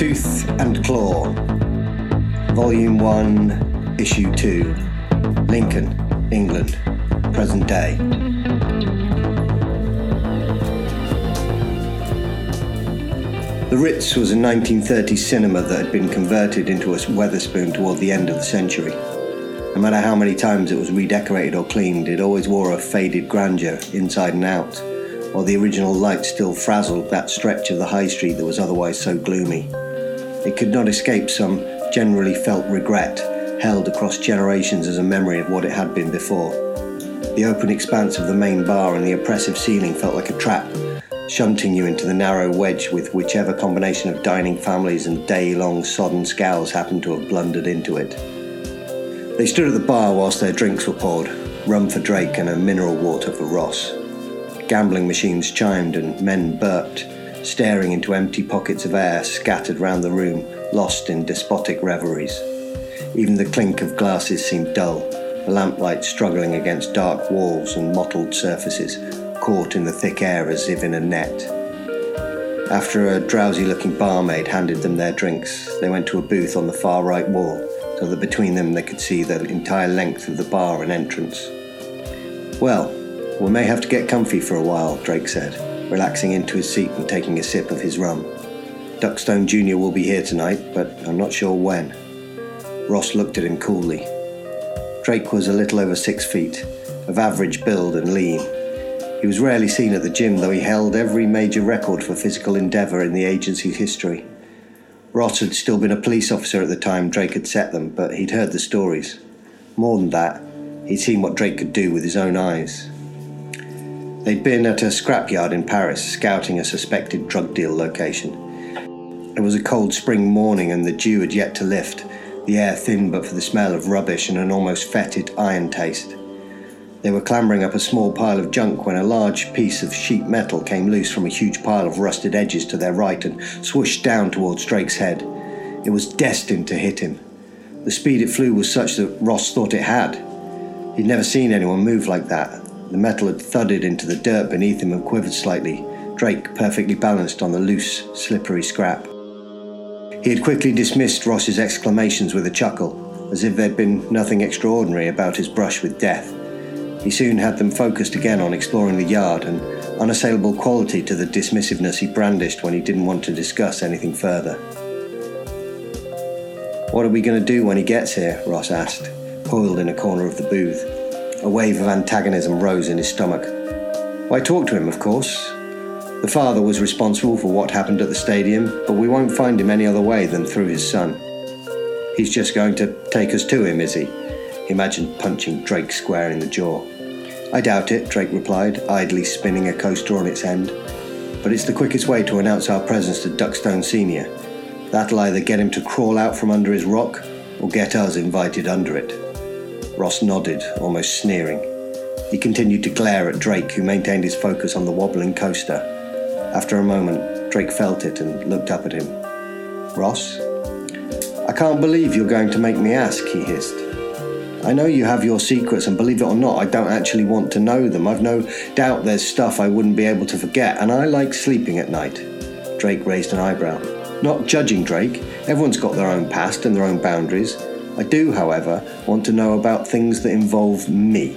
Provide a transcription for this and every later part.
Tooth and Claw, Volume 1, Issue 2, Lincoln, England, present day. The Ritz was a 1930s cinema that had been converted into a Wetherspoon toward the end of the century. No matter how many times it was redecorated or cleaned, it always wore a faded grandeur inside and out, while the original light still frazzled that stretch of the high street that was otherwise so gloomy. It could not escape some generally felt regret held across generations as a memory of what it had been before. The open expanse of the main bar and the oppressive ceiling felt like a trap, shunting you into the narrow wedge with whichever combination of dining families and day long sodden scowls happened to have blundered into it. They stood at the bar whilst their drinks were poured rum for Drake and a mineral water for Ross. Gambling machines chimed and men burped, staring into empty pockets of air scattered round the room, lost in despotic reveries. Even the clink of glasses seemed dull, the lamplight struggling against dark walls and mottled surfaces, caught in the thick air as if in a net. After a drowsy looking barmaid handed them their drinks, they went to a booth on the far right wall so that between them they could see the entire length of the bar and entrance. Well, we may have to get comfy for a while, Drake said, relaxing into his seat and taking a sip of his rum. Duckstone Jr. will be here tonight, but I'm not sure when. Ross looked at him coolly. Drake was a little over six feet, of average build and lean. He was rarely seen at the gym, though he held every major record for physical endeavour in the agency's history. Ross had still been a police officer at the time Drake had set them, but he'd heard the stories. More than that, he'd seen what Drake could do with his own eyes. They'd been at a scrapyard in Paris scouting a suspected drug deal location. It was a cold spring morning and the dew had yet to lift, the air thin but for the smell of rubbish and an almost fetid iron taste. They were clambering up a small pile of junk when a large piece of sheet metal came loose from a huge pile of rusted edges to their right and swooshed down towards Drake's head. It was destined to hit him. The speed it flew was such that Ross thought it had. He'd never seen anyone move like that. The metal had thudded into the dirt beneath him and quivered slightly, Drake perfectly balanced on the loose, slippery scrap. He had quickly dismissed Ross's exclamations with a chuckle, as if there'd been nothing extraordinary about his brush with death. He soon had them focused again on exploring the yard, an unassailable quality to the dismissiveness he brandished when he didn't want to discuss anything further. What are we going to do when he gets here? Ross asked, coiled in a corner of the booth. A wave of antagonism rose in his stomach. Why, talk to him, of course. The father was responsible for what happened at the stadium, but we won't find him any other way than through his son. He's just going to take us to him, is he? He imagined punching Drake square in the jaw. I doubt it, Drake replied, idly spinning a coaster on its end. But it's the quickest way to announce our presence to Duckstone Sr. That'll either get him to crawl out from under his rock or get us invited under it. Ross nodded, almost sneering. He continued to glare at Drake, who maintained his focus on the wobbling coaster. After a moment, Drake felt it and looked up at him. Ross? I can't believe you're going to make me ask, he hissed. I know you have your secrets, and believe it or not, I don't actually want to know them. I've no doubt there's stuff I wouldn't be able to forget, and I like sleeping at night. Drake raised an eyebrow. Not judging Drake, everyone's got their own past and their own boundaries. I do, however, want to know about things that involve me.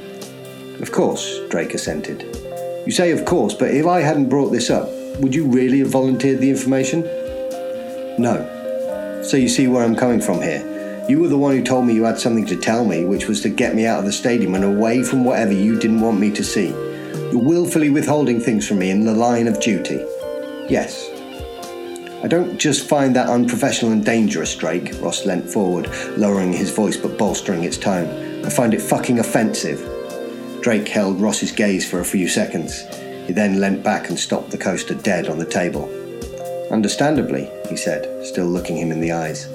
Of course, Drake assented. You say of course, but if I hadn't brought this up, would you really have volunteered the information? No. So you see where I'm coming from here. You were the one who told me you had something to tell me, which was to get me out of the stadium and away from whatever you didn't want me to see. You're willfully withholding things from me in the line of duty. Yes. I don't just find that unprofessional and dangerous, Drake. Ross leant forward, lowering his voice but bolstering its tone. I find it fucking offensive. Drake held Ross's gaze for a few seconds. He then leant back and stopped the coaster dead on the table. Understandably, he said, still looking him in the eyes.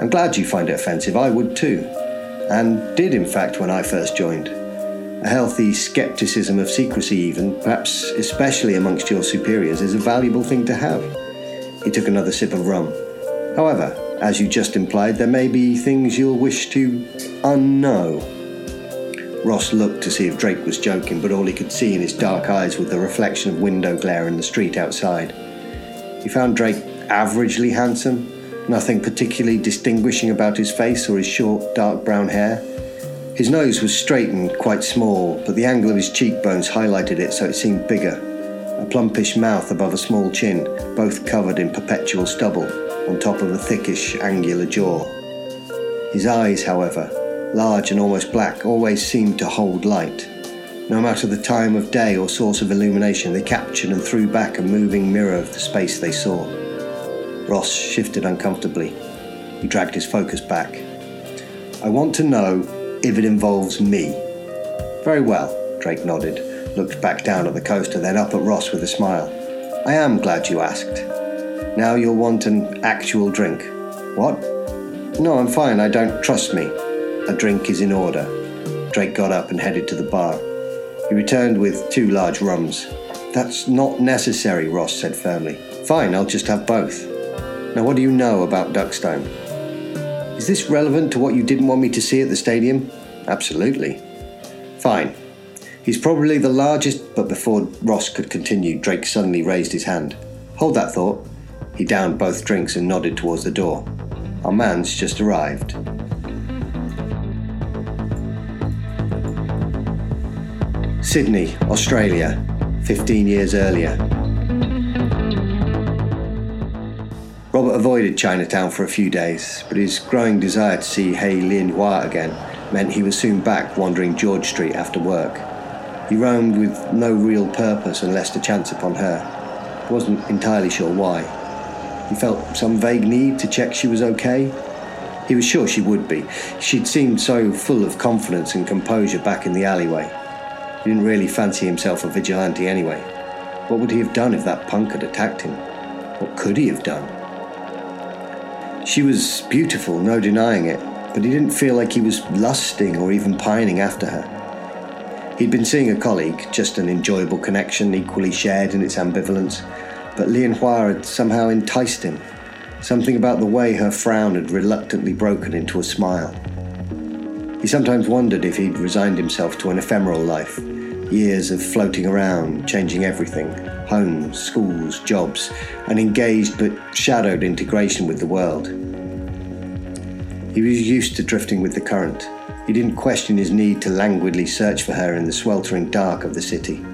I'm glad you find it offensive. I would too. And did, in fact, when I first joined. A healthy skepticism of secrecy, even, perhaps especially amongst your superiors, is a valuable thing to have. He took another sip of rum. However, as you just implied, there may be things you'll wish to unknow. Ross looked to see if Drake was joking, but all he could see in his dark eyes was the reflection of window glare in the street outside. He found Drake averagely handsome, nothing particularly distinguishing about his face or his short, dark brown hair. His nose was straight and quite small, but the angle of his cheekbones highlighted it so it seemed bigger. A plumpish mouth above a small chin, both covered in perpetual stubble, on top of a thickish, angular jaw. His eyes, however, large and almost black, always seemed to hold light. No matter the time of day or source of illumination, they captured and threw back a moving mirror of the space they saw. Ross shifted uncomfortably. He dragged his focus back. I want to know if it involves me. Very well, Drake nodded, looked back down at the coaster, then up at Ross with a smile. I am glad you asked. Now you'll want an actual drink. What? No, I'm fine, I don't trust me. A drink is in order. Drake got up and headed to the bar. He returned with two large rums. That's not necessary, Ross said firmly. Fine, I'll just have both. Now, what do you know about Duckstone? Is this relevant to what you didn't want me to see at the stadium? Absolutely. Fine. He's probably the largest, but before Ross could continue, Drake suddenly raised his hand. Hold that thought. He downed both drinks and nodded towards the door. Our man's just arrived. Sydney, Australia, 15 years earlier. Robert avoided Chinatown for a few days, but his growing desire to see Hei Lin Hua again meant he was soon back wandering George Street after work. He roamed with no real purpose unless to chance upon her. He wasn't entirely sure why. He felt some vague need to check she was okay. He was sure she would be. She'd seemed so full of confidence and composure back in the alleyway. He didn't really fancy himself a vigilante anyway. What would he have done if that punk had attacked him? What could he have done? She was beautiful, no denying it, but he didn't feel like he was lusting or even pining after her. He'd been seeing a colleague, just an enjoyable connection, equally shared in its ambivalence, but Lian Hua had somehow enticed him. Something about the way her frown had reluctantly broken into a smile. He sometimes wondered if he'd resigned himself to an ephemeral life, years of floating around, changing everything homes, schools, jobs, an engaged but shadowed integration with the world. He was used to drifting with the current. He didn't question his need to languidly search for her in the sweltering dark of the city.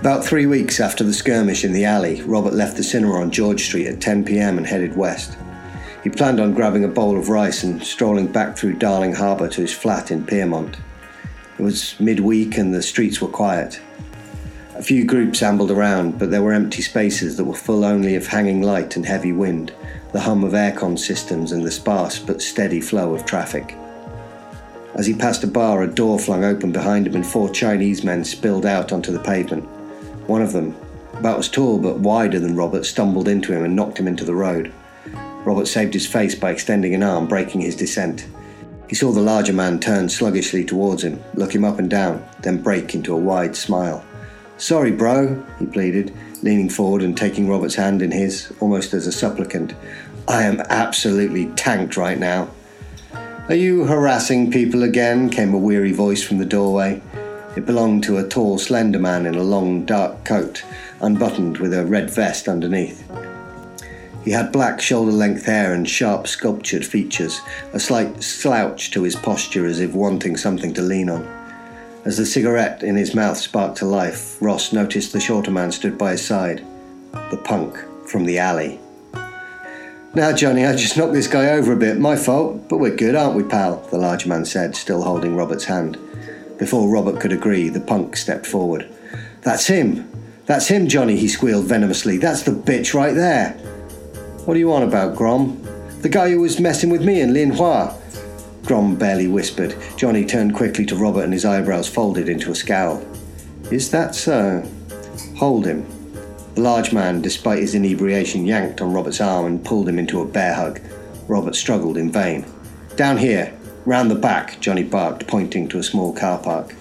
About three weeks after the skirmish in the alley, Robert left the cinema on George Street at 10 pm and headed west. He planned on grabbing a bowl of rice and strolling back through Darling Harbour to his flat in Pyrmont. It was midweek and the streets were quiet. A few groups ambled around, but there were empty spaces that were full only of hanging light and heavy wind, the hum of aircon systems, and the sparse but steady flow of traffic. As he passed a bar, a door flung open behind him and four Chinese men spilled out onto the pavement. One of them, about as tall but wider than Robert, stumbled into him and knocked him into the road. Robert saved his face by extending an arm, breaking his descent. He saw the larger man turn sluggishly towards him, look him up and down, then break into a wide smile. Sorry, bro, he pleaded, leaning forward and taking Robert's hand in his, almost as a supplicant. I am absolutely tanked right now. Are you harassing people again? came a weary voice from the doorway. It belonged to a tall, slender man in a long, dark coat, unbuttoned with a red vest underneath. He had black shoulder length hair and sharp sculptured features, a slight slouch to his posture as if wanting something to lean on. As the cigarette in his mouth sparked to life, Ross noticed the shorter man stood by his side. The punk from the alley. Now, Johnny, I just knocked this guy over a bit. My fault, but we're good, aren't we, pal? The large man said, still holding Robert's hand. Before Robert could agree, the punk stepped forward. That's him! That's him, Johnny, he squealed venomously. That's the bitch right there. What are you on about, Grom? The guy who was messing with me and Lin Hua. Grom barely whispered. Johnny turned quickly to Robert and his eyebrows folded into a scowl. Is that so? Hold him. The large man, despite his inebriation, yanked on Robert's arm and pulled him into a bear hug. Robert struggled in vain. Down here, round the back, Johnny barked, pointing to a small car park.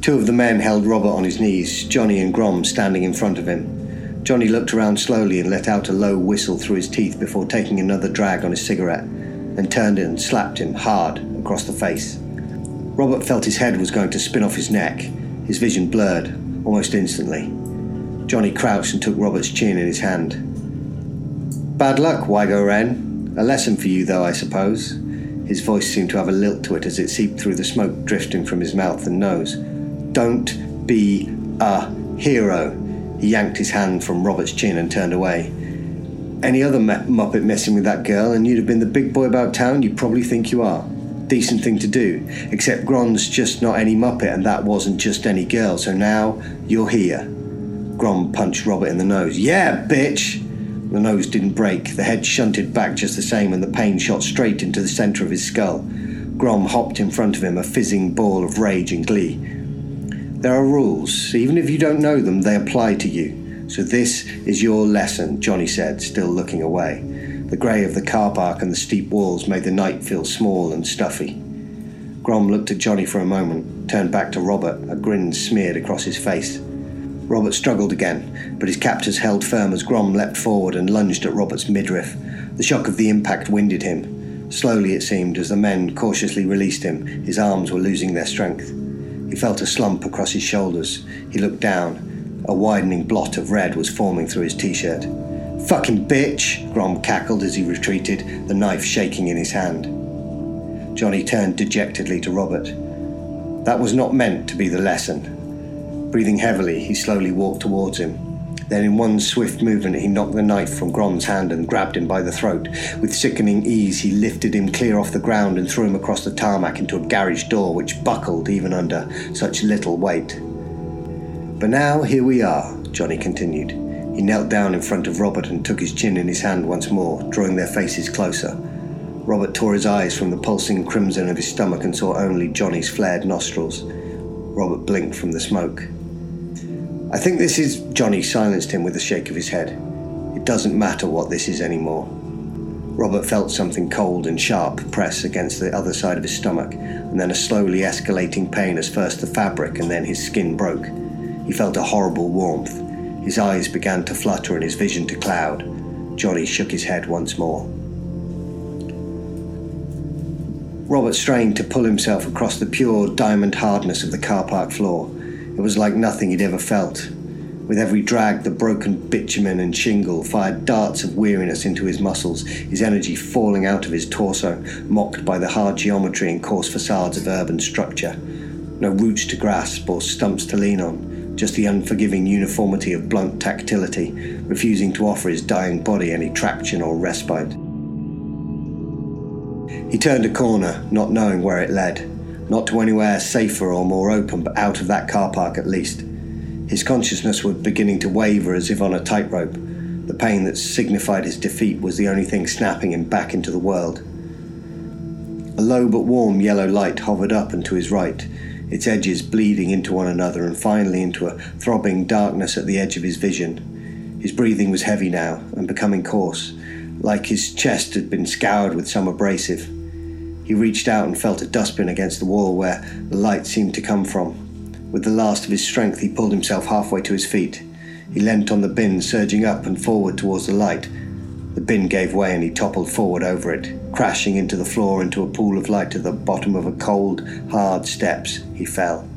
Two of the men held Robert on his knees, Johnny and Grom standing in front of him. Johnny looked around slowly and let out a low whistle through his teeth before taking another drag on his cigarette, then turned and slapped him hard across the face. Robert felt his head was going to spin off his neck. His vision blurred. almost instantly. Johnny crouched and took Robert's chin in his hand. Bad luck, waiguoren. A lesson for you, though, I suppose. His voice seemed to have a lilt to it as it seeped through the smoke drifting from his mouth and nose. Don't be a hero. He yanked his hand from Robert's chin and turned away. Any other muppet messing with that girl, and you'd have been the big boy about town you probably think you are. Decent thing to do. Except Grom's just not any muppet, and that wasn't just any girl, so now you're here. Grom punched Robert in the nose. Yeah, bitch! The nose didn't break. The head shunted back just the same, and the pain shot straight into the centre of his skull. Grom hopped in front of him, a fizzing ball of rage and glee. There are rules. Even if you don't know them, they apply to you. So this is your lesson, Johnny said, still looking away. The grey of the car park and the steep walls made the night feel small and stuffy. Grom looked at Johnny for a moment, turned back to Robert, a grin smeared across his face. Robert struggled again, but his captors held firm as Grom leapt forward and lunged at Robert's midriff. The shock of the impact winded him. Slowly, it seemed, as the men cautiously released him, his arms were losing their strength. He felt a slump across his shoulders. He looked down. A widening blot of red was forming through his t shirt. Fucking bitch! Grom cackled as he retreated, the knife shaking in his hand. Johnny turned dejectedly to Robert. That was not meant to be the lesson. Breathing heavily, he slowly walked towards him. Then, in one swift movement, he knocked the knife from Grom's hand and grabbed him by the throat. With sickening ease, he lifted him clear off the ground and threw him across the tarmac into a garage door which buckled even under such little weight. But now here we are, Johnny continued. He knelt down in front of Robert and took his chin in his hand once more, drawing their faces closer. Robert tore his eyes from the pulsing crimson of his stomach and saw only Johnny's flared nostrils. Robert blinked from the smoke. I think this is. Johnny silenced him with a shake of his head. It doesn't matter what this is anymore. Robert felt something cold and sharp press against the other side of his stomach, and then a slowly escalating pain as first the fabric and then his skin broke. He felt a horrible warmth. His eyes began to flutter and his vision to cloud. Johnny shook his head once more. Robert strained to pull himself across the pure diamond hardness of the car park floor. It was like nothing he'd ever felt. With every drag, the broken bitumen and shingle fired darts of weariness into his muscles, his energy falling out of his torso, mocked by the hard geometry and coarse facades of urban structure. No roots to grasp or stumps to lean on, just the unforgiving uniformity of blunt tactility, refusing to offer his dying body any traction or respite. He turned a corner, not knowing where it led not to anywhere safer or more open, but out of that car park at least. His consciousness was beginning to waver as if on a tightrope. The pain that signified his defeat was the only thing snapping him back into the world. A low but warm yellow light hovered up and to his right, its edges bleeding into one another and finally into a throbbing darkness at the edge of his vision. His breathing was heavy now and becoming coarse, like his chest had been scoured with some abrasive. He reached out and felt a dustbin against the wall where the light seemed to come from. With the last of his strength, he pulled himself halfway to his feet. He leant on the bin, surging up and forward towards the light. The bin gave way and he toppled forward over it, crashing into the floor into a pool of light at the bottom of a cold, hard steps. He fell.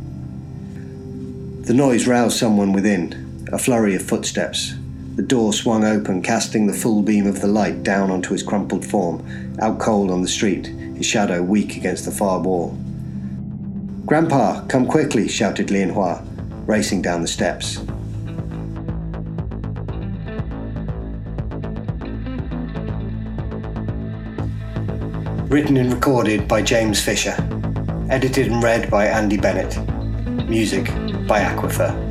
The noise roused someone within, a flurry of footsteps. The door swung open, casting the full beam of the light down onto his crumpled form, out cold on the street his shadow weak against the far wall. Grandpa, come quickly, shouted Lien Hua, racing down the steps. Written and recorded by James Fisher. Edited and read by Andy Bennett. Music by Aquifer.